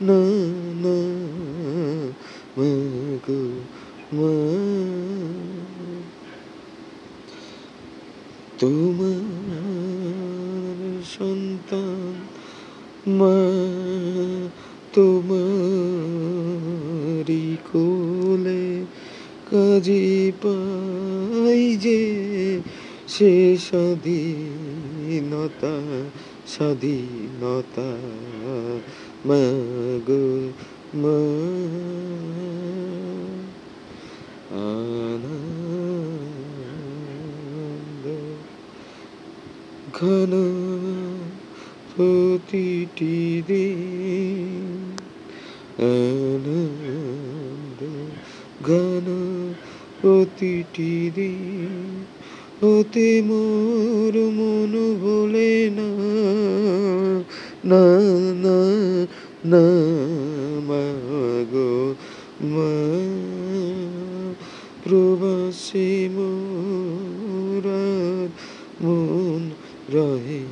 না না মা তোমার সন্তান মা তোমারি কোলে কাজে পাই যে সে স্বাধীনতা স্বাধীনতা মাগো মা। ঘন প্রতিটি দিন। ঘন প্রতিটি দিন। হতে মোর মন বলে না না না না মাগো মা। প্রবাসী মোর মন রহে